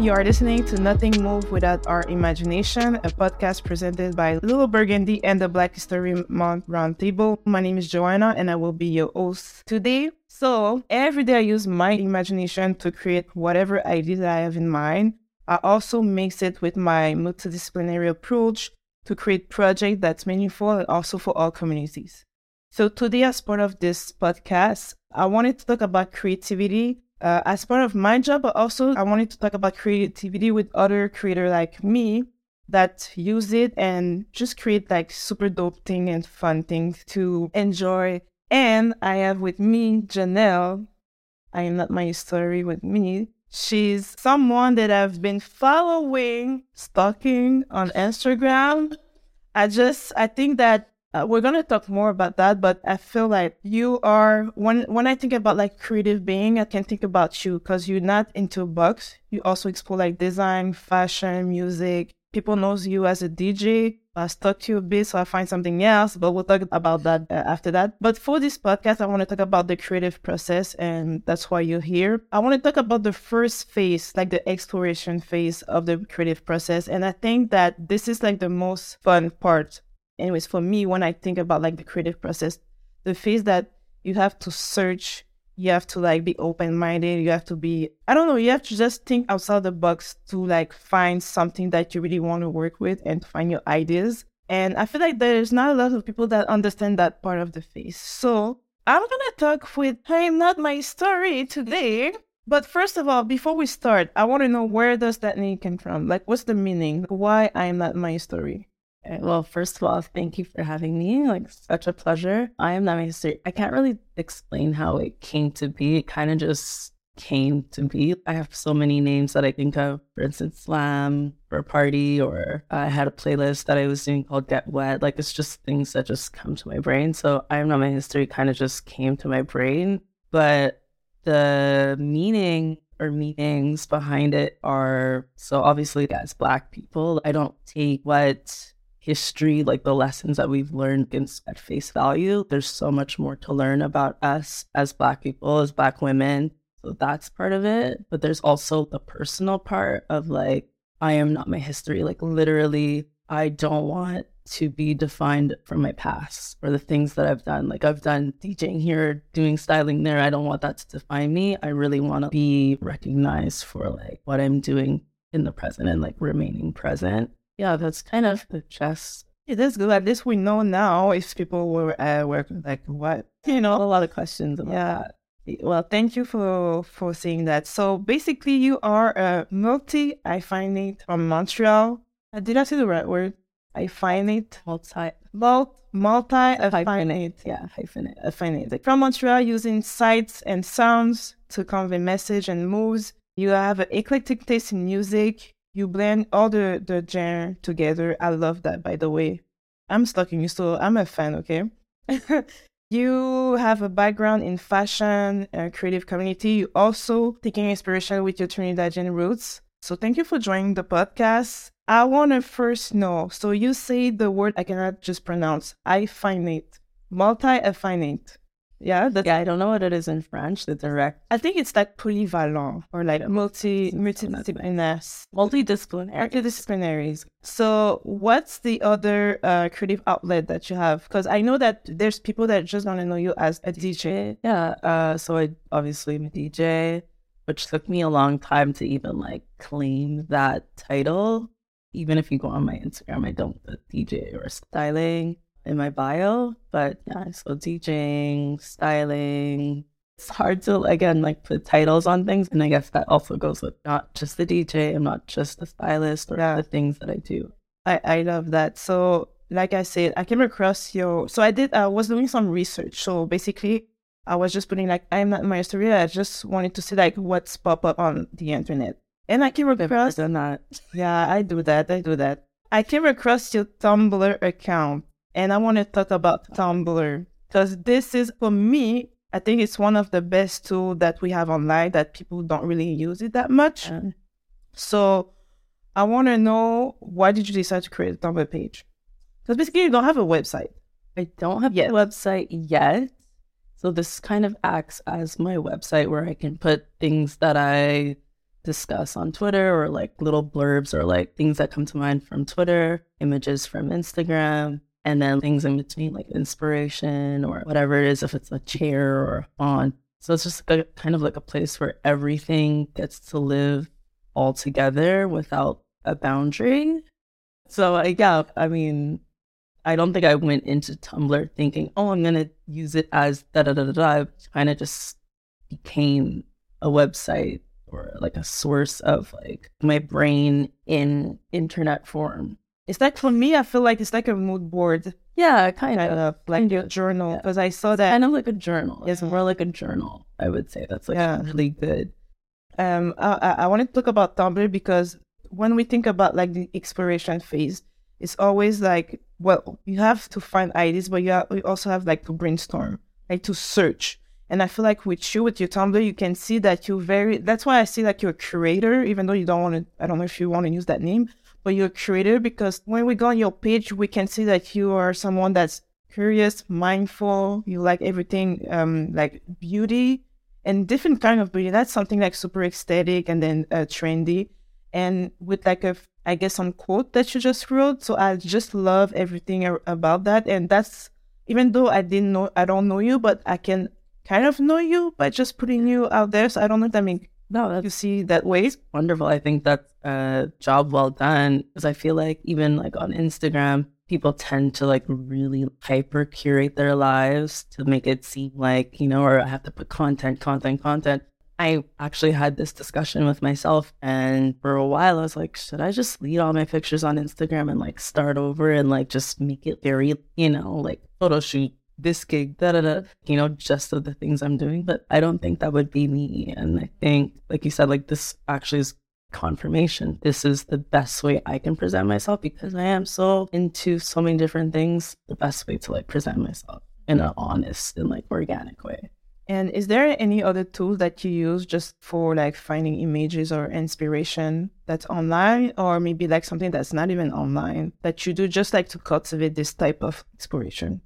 You are listening to Nothing Move Without Our Imagination, a podcast presented by Little Burgundy and the Black History Month Roundtable. My name is Joanna and I will be your host today. So, every day I use my imagination to create whatever ideas I have in mind. I also mix it with my multidisciplinary approach to create projects that's meaningful and also for all communities. So today, as part of this podcast, I wanted to talk about creativity uh, as part of my job, but also I wanted to talk about creativity with other creators like me that use it and just create like super dope thing and fun things to enjoy. And I have with me Janelle. I am not my story with me. She's someone that I've been following, stalking on Instagram. I just, I think that uh, we're gonna talk more about that, but I feel like you are when when I think about like creative being, I can think about you because you're not into books. You also explore like design, fashion, music. People knows you as a DJ. I stuck to you a bit, so I find something else, but we'll talk about that uh, after that. But for this podcast, I want to talk about the creative process, and that's why you're here. I want to talk about the first phase, like the exploration phase of the creative process, and I think that this is like the most fun part anyways, for me, when I think about like the creative process, the phase that you have to search, you have to like be open minded, you have to be, I don't know, you have to just think outside the box to like find something that you really want to work with and find your ideas. And I feel like there's not a lot of people that understand that part of the phase. So I'm gonna talk with I'm not my story today. But first of all, before we start, I want to know where does that name come from? Like, what's the meaning? Why I'm not my story? Eh, well, first of all, thank you for having me. Like, such a pleasure. I am not my history. I can't really explain how it came to be. It kind of just came to be. I have so many names that I think of. For instance, Slam for a party, or I had a playlist that I was doing called Get Wet. Like, it's just things that just come to my brain. So, I am not my history kind of just came to my brain. But the meaning or meanings behind it are so obviously as Black people, I don't take what history, like the lessons that we've learned at face value. There's so much more to learn about us as Black people, as Black women. So that's part of it. But there's also the personal part of like, I am not my history. Like, literally, I don't want to be defined from my past or the things that I've done. Like, I've done DJing here, doing styling there. I don't want that to define me. I really want to be recognized for like what I'm doing in the present and like remaining present yeah, that's kind of the chess. It is good. At least we know now if people were uh, were like what you know a lot of questions about yeah. that. Well, thank you for for saying that. So basically, you are a multi hyphenate from Montreal. Uh, did I say the right word? Hyphenate, multi, multi, multi hyphenate. Yeah, hyphenate, hyphenate. From Montreal, using sights and sounds to convey message and moves. You have an eclectic taste in music you blend all the the genre together. I love that, by the way. I'm stalking you, so I'm a fan. Okay. you have a background in fashion and creative community. You also taking inspiration with your Trinidadian roots. So thank you for joining the podcast. I want to first know. So you say the word I cannot just pronounce. I finite, multi-affinate. Yeah, yeah, I don't know what it is in French. The direct. I think it's like polyvalent or like multi multidisciplinary. Multidisciplinary. Multidisciplinaries. So, what's the other uh, creative outlet that you have? Because I know that there's people that just want to know you as a DJ. Yeah. Uh, so I obviously am a DJ, which took me a long time to even like claim that title. Even if you go on my Instagram, I don't put DJ or styling in my bio, but yeah, so teaching, styling. It's hard to again like put titles on things, and I guess that also goes with not just the DJ. I'm not just the stylist or yeah. the things that I do. I I love that. So like I said, I came across your. So I did. I was doing some research. So basically, I was just putting like I'm not my story. I just wanted to see like what's pop up on the internet, and I came across. that. Yeah, I do that. I do that. I came across your Tumblr account and I want to talk about Tumblr because this is, for me, I think it's one of the best tools that we have online that people don't really use it that much. Mm. So I want to know why did you decide to create a Tumblr page? Because basically you don't have a website. I don't have yet. a website yet. So this kind of acts as my website where I can put things that I discuss on Twitter or like little blurbs or like things that come to mind from Twitter, images from Instagram, and then things in between like inspiration or whatever it is, if it's a chair or a font. So it's just a, kind of like a place where everything gets to live all together without a boundary. So I yeah, I mean, I don't think I went into Tumblr thinking, oh, I'm gonna use it as da da da da da. Kind of just became a website or like a source of like my brain in internet form. It's like for me, I feel like it's like a mood board. Yeah, kind of of like a journal because I saw that kind of like a journal. It's more like a journal. I would say that's like Yeah. really good. um I, I I wanted to talk about Tumblr because when we think about like the exploration phase, it's always like well you have to find ideas, but you, have, you also have like to brainstorm, like to search. And I feel like with you with your Tumblr, you can see that you're very. That's why I see like you're a curator, even though you don't want to. I don't know if you want to use that name, but you're a curator because when we go on your page, we can see that you are someone that's curious, mindful. You like everything, um, like beauty and different kind of beauty. That's something like super aesthetic and then uh, trendy, and with like a, I guess, some quote that you just wrote. So I just love everything about that, and that's even though I didn't know, I don't know you, but I can kind of know you by just putting you out there. So I don't know if that makes No, you see that way. is wonderful. I think that's a job well done because I feel like even like on Instagram, people tend to like really hyper curate their lives to make it seem like, you know, or I have to put content, content, content. I actually had this discussion with myself, and for a while, I was like, should I just leave all my pictures on Instagram and like start over and like just make it very, you know, like photo shoot this gig, da da da, you know, just of the things I'm doing. But I don't think that would be me. And I think, like you said, like this actually is confirmation. This is the best way I can present myself because I am so into so many different things. The best way to like present myself in an honest and like organic way. And is there any other tools that you use just for like finding images or inspiration that's online, or maybe like something that's not even online that you do just like to cultivate this type of inspiration?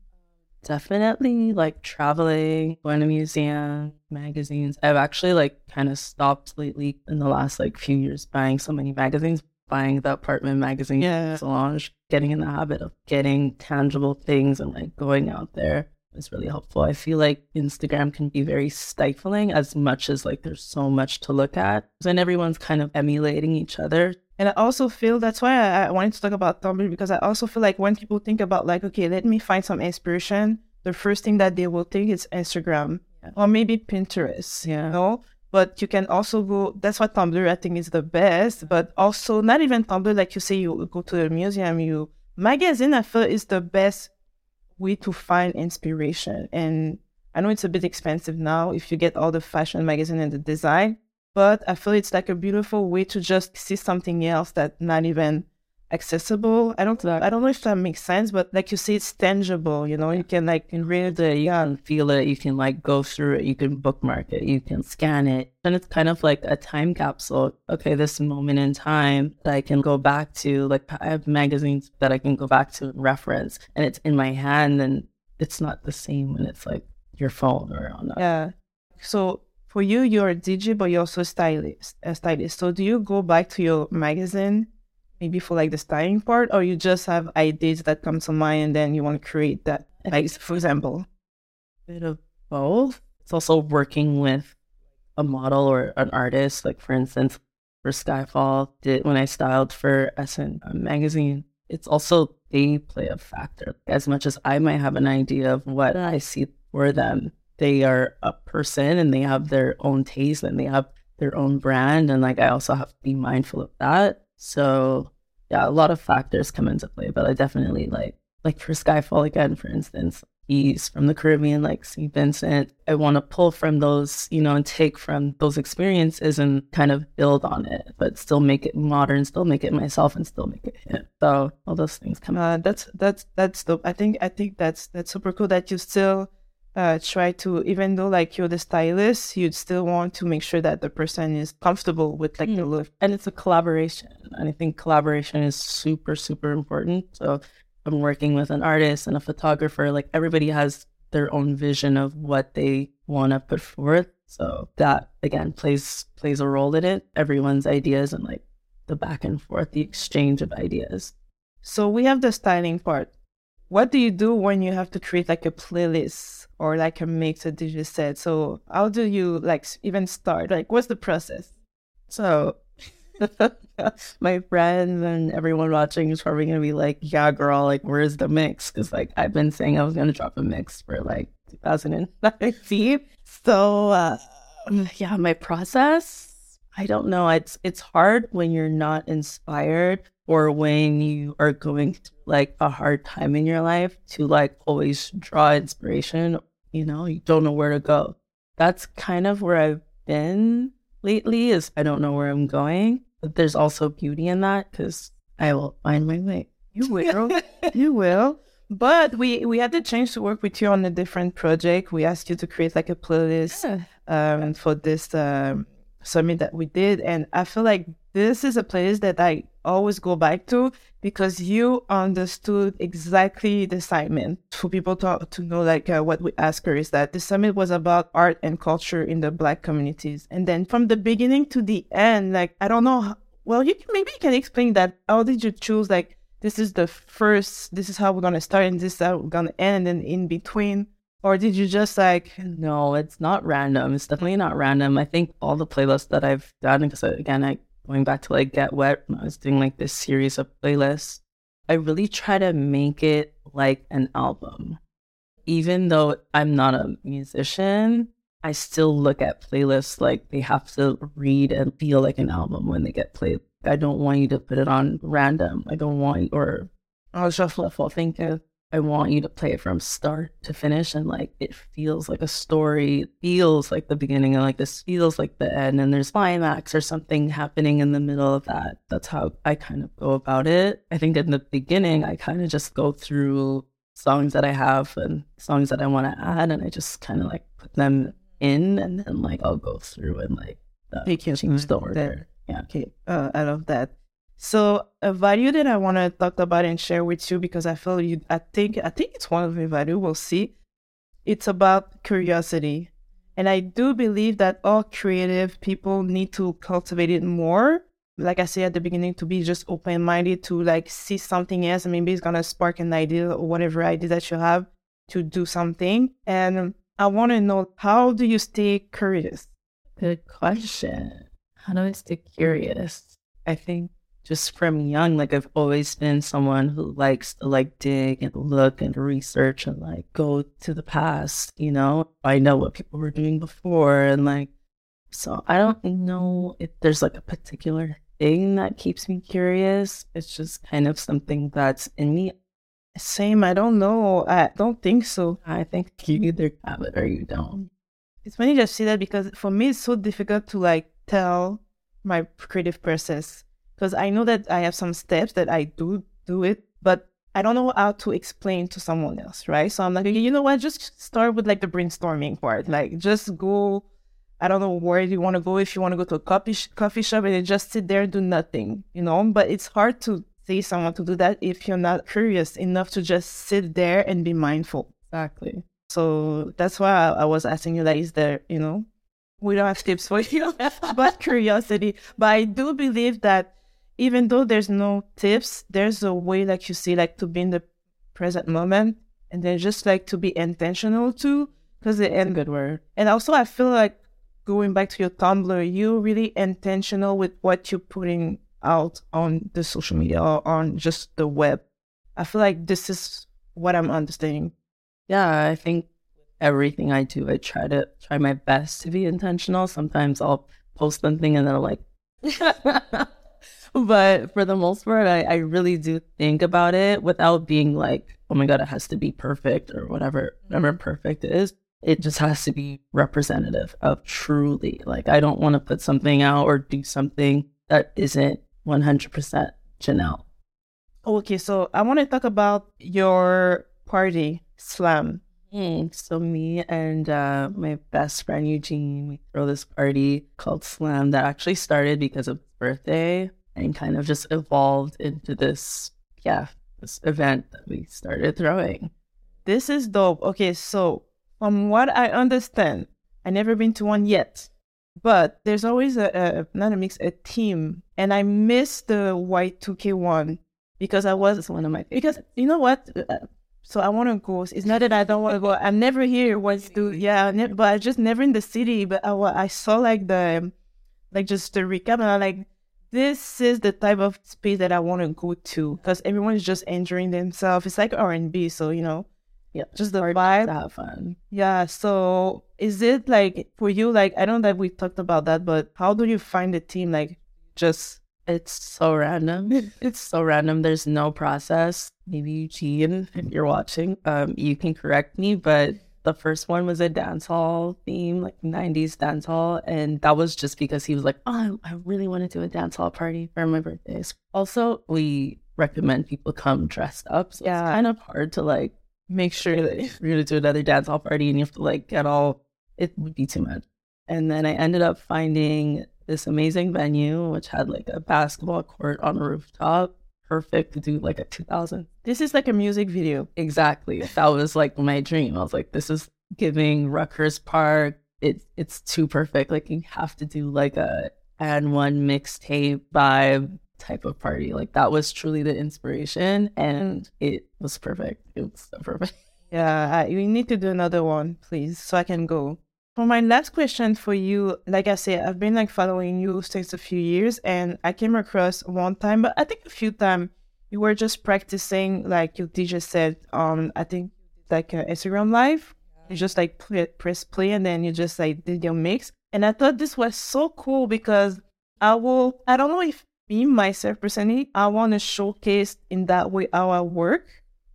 Definitely like traveling, going to museums, magazines. I've actually like kind of stopped lately in the last like few years buying so many magazines, buying the apartment magazine, Yeah. Solange, getting in the habit of getting tangible things and like going out there is really helpful. I feel like Instagram can be very stifling as much as like there's so much to look at. And everyone's kind of emulating each other. And I also feel that's why I, I wanted to talk about Tumblr because I also feel like when people think about like, okay, let me find some inspiration, the first thing that they will think is Instagram Yeah. or maybe Pinterest. Yeah. You know? But you can also go that's why Tumblr I think is the best. But also not even Tumblr, like you say you go to a museum, you magazine I feel is the best way to find inspiration. And I know it's a bit expensive now if you get all the fashion magazine and the design, but I feel it's like a beautiful way to just see something else that's not even accessible. I don't I don't know if that makes sense, but like you say, it's tangible. You know, you can like read the you can feel it, you can like go through it, you can bookmark it, you can scan it. And it's kind of like a time capsule. Okay, this moment in time that I can go back to. Like I have magazines that I can go back to and reference and it's in my hand and it's not the same when it's like your phone or on Yeah. So for you, you're a DJ, but you're also a stylist. A stylist. So do you go back to your magazine, maybe for like the styling part, or you just have ideas that come to mind and then you want to create that? Like for example. bit of both. It's also working with a model or an artist. Like for instance, for Skiifall, did when I styled for SN magazine, it's also they play a factor. As much as I might have an idea of what I see for them, they are a person and they have their own taste and they have their own brand. And like I also have to be mindful of that. So yeah, a lot of factors come into play, but I definitely like like for Skiifall again, for instance, he's from the Caribbean, like St. Vincent. I want to pull from those, you know, and take from those experiences and kind of build on it, but still make it modern, still make it myself, and still make it hit. So all those things come. Uh, that's that's that's the. I think I think that's that's super cool that you still uh, try to, even though like you're the stylist, you'd still want to make sure that the person is comfortable with like the look. and it's a collaboration. And I think collaboration is super, super important. So I'm working with an artist and a photographer. Like everybody has their own vision of what they want to put forth. So that again plays plays a role in it. Everyone's ideas and like the back and forth, the exchange of ideas. So we have the styling part. What do you do when you have to create like a playlist or like a mix, a DJ set? So how do you like even start? Like what's the process? So my friends and everyone watching is probably gonna be like, "Yeah, girl, like, where's the mix?" Because like I've been saying I was gonna drop a mix for like 2019. So uh, yeah, my process. I don't know. It's it's hard when you're not inspired or when you are going through like a hard time in your life to like always draw inspiration. You know, you don't know where to go. That's kind of where I've been lately. Is I don't know where I'm going, but there's also beauty in that because I will find my way. You will. you will. But we we had the chance to work with you on a different project. We asked you to create like a playlist Yeah. um, for this um, summit that we did, and I feel like this is a playlist that I always go back to because you understood exactly the assignment. For people to to know, like uh, what we asked her is that the summit was about art and culture in the Black communities, and then from the beginning to the end, like I don't know. Well, you can, maybe you can explain that. How did you choose like? this is the first this is how we're gonna start and this is how we're gonna end and in between or did you just like No, it's not random. It's definitely not random. I think all the playlists that I've done, because again, I going back to like Get Wet, when I was doing like this series of playlists, I really try to make it like an album. Even though I'm not a musician, I still look at playlists like they have to read and feel like an album when they get played. I don't want you to put it on random. I don't want or oh shuffle shuffle. Think of I want you to play it from start to finish and like it feels like a story, it feels like the beginning and like this feels like the end and there's climax or something happening in the middle of that. That's how I kind of go about it. I think in the beginning I kind of just go through songs that I have and songs that I want to add and I just kind of like put them in and then like I'll go through and like uh, change the order. Yeah. okay uh, i love that so a value that i want to talk about and share with you because i feel you i think i think it's one of the value we'll see it's about curiosity and i do believe that all creative people need to cultivate it more like I said at the beginning, to be just open minded to like see something else, maybe it's gonna spark an idea or whatever idea that you have to do something. And I want to know how do you stay curious? Good question. How do I stay curious? I think just from young, like I've always been someone who likes to like dig and look and research and like go to the past, you know, I know what people were doing before and like so I don't know if there's like a particular thing that keeps me curious. It's just kind of something that's in me. Same, I don't know. I don't think so. I think you either have it or you don't. It's funny to see that because for me it's so difficult to like tell my creative process because I know that I have some steps that I do do it, but I don't know how to explain to someone else, right? So I'm like, okay, you know what? Just start with like the brainstorming part. Like, just go. I don't know where you want to go. If you want to go to a coffee sh- coffee shop and then just sit there and do nothing, you know. But it's hard to say someone to do that if you're not curious enough to just sit there and be mindful. Exactly. So that's why I, I was asking you that is there, you know, we don't have tips for you, but curiosity. But I do believe that even though there's no tips, there's a way, like you say, like to be in the present moment and then just like to be intentional too. Because it, and, good word. and also I feel like going back to your Tumblr, you're really intentional with what you're putting out on the social media or on just the web. I feel like this is what I'm understanding. Yeah, I think everything I do, I try to try my best to be intentional. Sometimes I'll post something and then I'm like, but for the most part, I, I really do think about it without being like, oh my God, it has to be perfect or whatever, whatever perfect is. It just has to be representative of truly. Like, I don't want to put something out or do something that isn't 100% Janelle. Okay, so I want to talk about your party, Slam. Mm, so me and uh, my best friend Eugene, we throw this party called Slam that actually started because of birthday and kind of just evolved into this, yeah, this event that we started throwing. this is dope. Okay, so from what I understand, I never been to one yet, but there's always a, a not a mix, a team, and I miss the Y2K one because I was one of my because you know what. So I want to go. It's not that I don't want to go. I'm never here. Was to yeah, ne- but I just never in the city. But I, I saw like the like just the recap, and I'm like, this is the type of space that I want to go to because everyone is just enjoying themselves. It's like R and B, so you know, Yeah. just the vibe. have fun. Yeah. So is it like for you? Like I don't know that we talked about that, but how do you find the team? Like just It's so random. It's so random. There's no process. Maybe Eugene, if you're watching, um, you can correct me, but the first one was a dance hall theme, like 90s dance hall. And that was just because he was like, Oh, I really want to do a dance hall party for my birthdays. Also, we recommend people come dressed up. So Yeah. it's kind of hard to like make sure that if you're going to do another dance hall party and you have to like get all, it would be too much. And then I ended up finding this amazing venue, which had like a basketball court on a rooftop, perfect to do like a 2000. this is like a music video. Exactly. That was like my dream. I was like, this is giving Rucker Park. It, it's too perfect. Like, you have to do like a AND1 mixtape vibe type of party. Like, that was truly the inspiration, and it was perfect. It was so perfect. Yeah, I, we need to do another one, please, so I can go. For my last question for you, like I said, I've been like following you since a few years, and I came across one time, but I think a few times you were just practicing, like your DJ said, um, I think like uh, Instagram Live. You just like play, press play, and then you just like did your mix. And I thought this was so cool because I will, I don't know if me myself personally, I want to showcase in that way how I work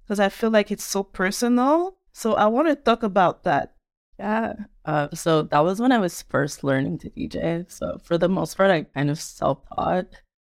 because I feel like it's so personal. So I want to talk about that. Yeah. Uh, so that was when I was first learning to DJ. So for the most part, I kind of self taught.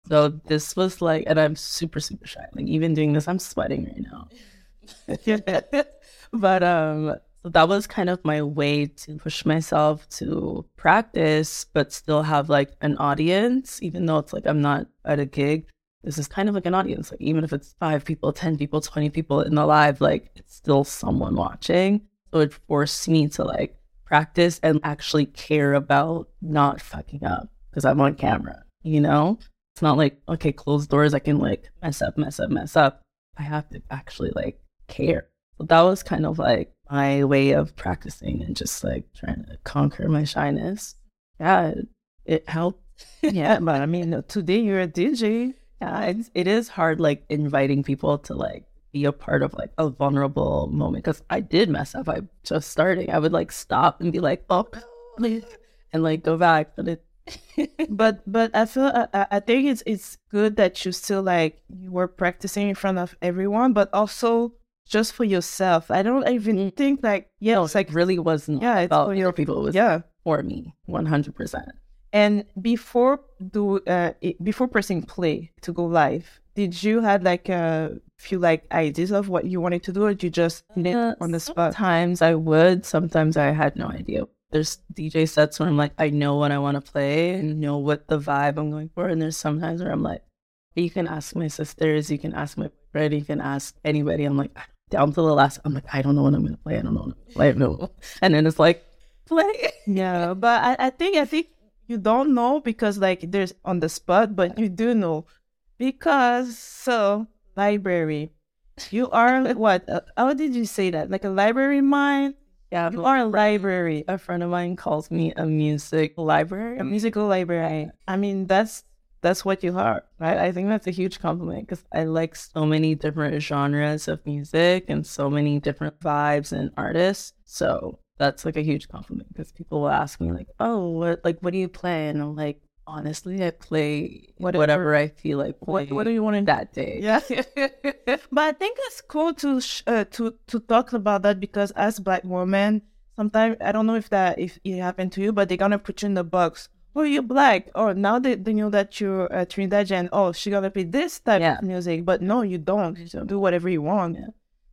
So this was like, and I'm super, super shy. Like even doing this, I'm sweating right now. but um, so that was kind of my way to push myself to practice, but still have like an audience, even though it's like I'm not at a gig. This is kind of like an audience. Like even if it's five people, ten people, twenty people in the live, like it's still someone watching. So it forced me to like practice and actually care about not fucking up because I'm on camera, you know? It's not like, okay, closed doors, I can like mess up, mess up, mess up. I have to actually like care. So that was kind of like my way of practicing and just like trying to conquer my shyness. Yeah, it, it helped. yeah, but I mean, today you're a DJ. Yeah, it's, it is hard like inviting people to like be a part of like a vulnerable moment because I did mess up. I just starting. I would like stop and be like, oh, and like go back, but it. But but I feel I, I- think it's it's good that you still like you were practicing in front of everyone, but also just for yourself. I don't even think like yeah, no, it's like like really wasn't. Yeah, it's for your- people. It was yeah. for me, one hundred percent. And before do uh before pressing play to go live, did you had like a few like ideas of what you wanted to do, or you just did it uh, on the spot? Sometimes I would. Sometimes I had no idea. There's DJ sets where I'm like, I know what I want to play and know what the vibe I'm going for. And there's sometimes where I'm like, you can ask my sisters, you can ask my friend, you can ask anybody. I'm like, down to the last, I'm like, I don't know what I'm going to play. I don't know what I'm gonna play. No. And then it's like, play. Yeah, but I, I think I think you don't know because like there's on the spot, but you do know because so library. You are what? Uh, how did you say that? Like a library mind? Yeah. You are a library, A friend of mine calls me a music library. a musical library. I mean, that's that's what you are. I, I think that's a huge compliment because I like so many different genres of music and so many different vibes and artists. So that's like a huge compliment because people will ask me like, "Oh, what like what do you play?" And I'm like, honestly, I play Whatever. whatever, I feel like What what do you want to that day. Yeah, but I think it's cool to sh- uh, to to talk about that because as black women, sometimes I don't know if that if it happened to you, but they're gonna put you in the box. Oh, you're black. Oh, now they, they know that you're uh, Trinidadian. Oh, she gonna play this type Yeah. of music, but no, you don't. You don't. do whatever you want. Yeah.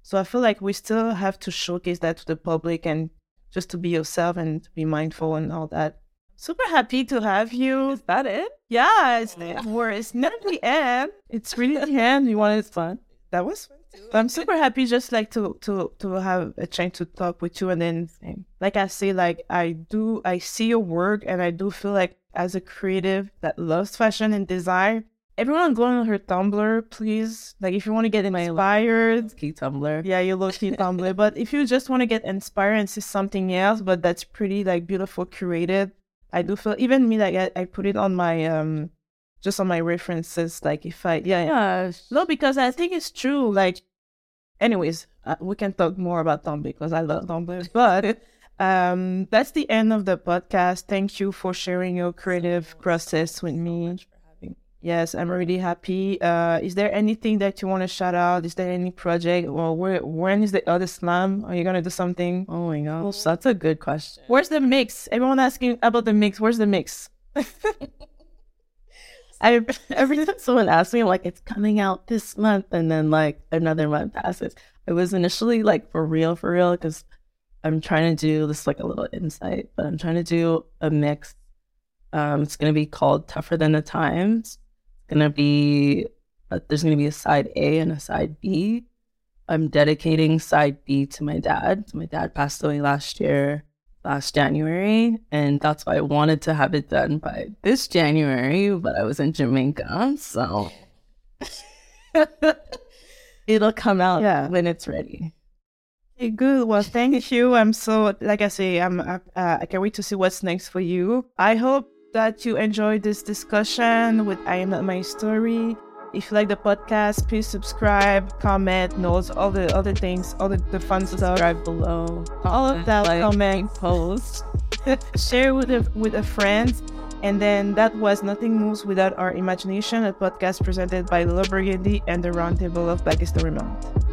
So I feel like we still have to showcase that to the public and just to be yourself and to be mindful and all that. Super happy to have you. Is that it? Yeah, it's oh, we're it's not the end. It's really the end. You want it's fun. That was fun too. I'm super happy just like to to to have a chance to talk with you and then like I say like I do I see your work and I do feel like as a creative that loves fashion and design everyone go on her Tumblr, please. Like if you want to get inspired, key Tumblr. Yeah, you low key Tumblr. But if you just want to get inspired and see something else, but that's pretty like beautiful curated, I do feel even me like I, I put it on my um just on my references. Like if I yeah yeah no because I think it's true. Like anyways, uh, we can talk more about Tumblr because I love Tumblr, but. Um, that's the end of the podcast. Thank you for sharing your creative process with me. Yes, I'm really happy. Uh, is there anything that you want to shout out? Is there any project? Well, where, when is the other slam? Are you gonna do something? Oh my gosh, that's a good question. Where's the mix? Everyone asking about the mix. Where's the mix? I every time someone asks me, I'm like, it's coming out this month, and then like another month passes. It was initially like for real, for real, because I'm trying to do this like a little insight, but I'm trying to do a mix. Um, it's gonna be called Tougher Than the Times gonna be uh, there's gonna be a side A and a side B. I'm dedicating side B to my dad. My dad passed away last year, last January, and that's why I wanted to have it done by this January, but I was in Jamaica, so it'll come out yeah. when it's ready. Good. Well, thank you. I'm so, like I say, I'm. Uh, I can't wait to see what's next for you. I hope that you enjoyed this discussion with I Am Not My Story. If you like the podcast, please subscribe, comment, notes, all the other things, all the, the fun stuff. Subscribe below. All of that, like, comment, post, share with a, with a friend. And then that was Nothing Moves Without Our Imagination, a podcast presented by Little Burgundy and the Roundtable of Black History Month.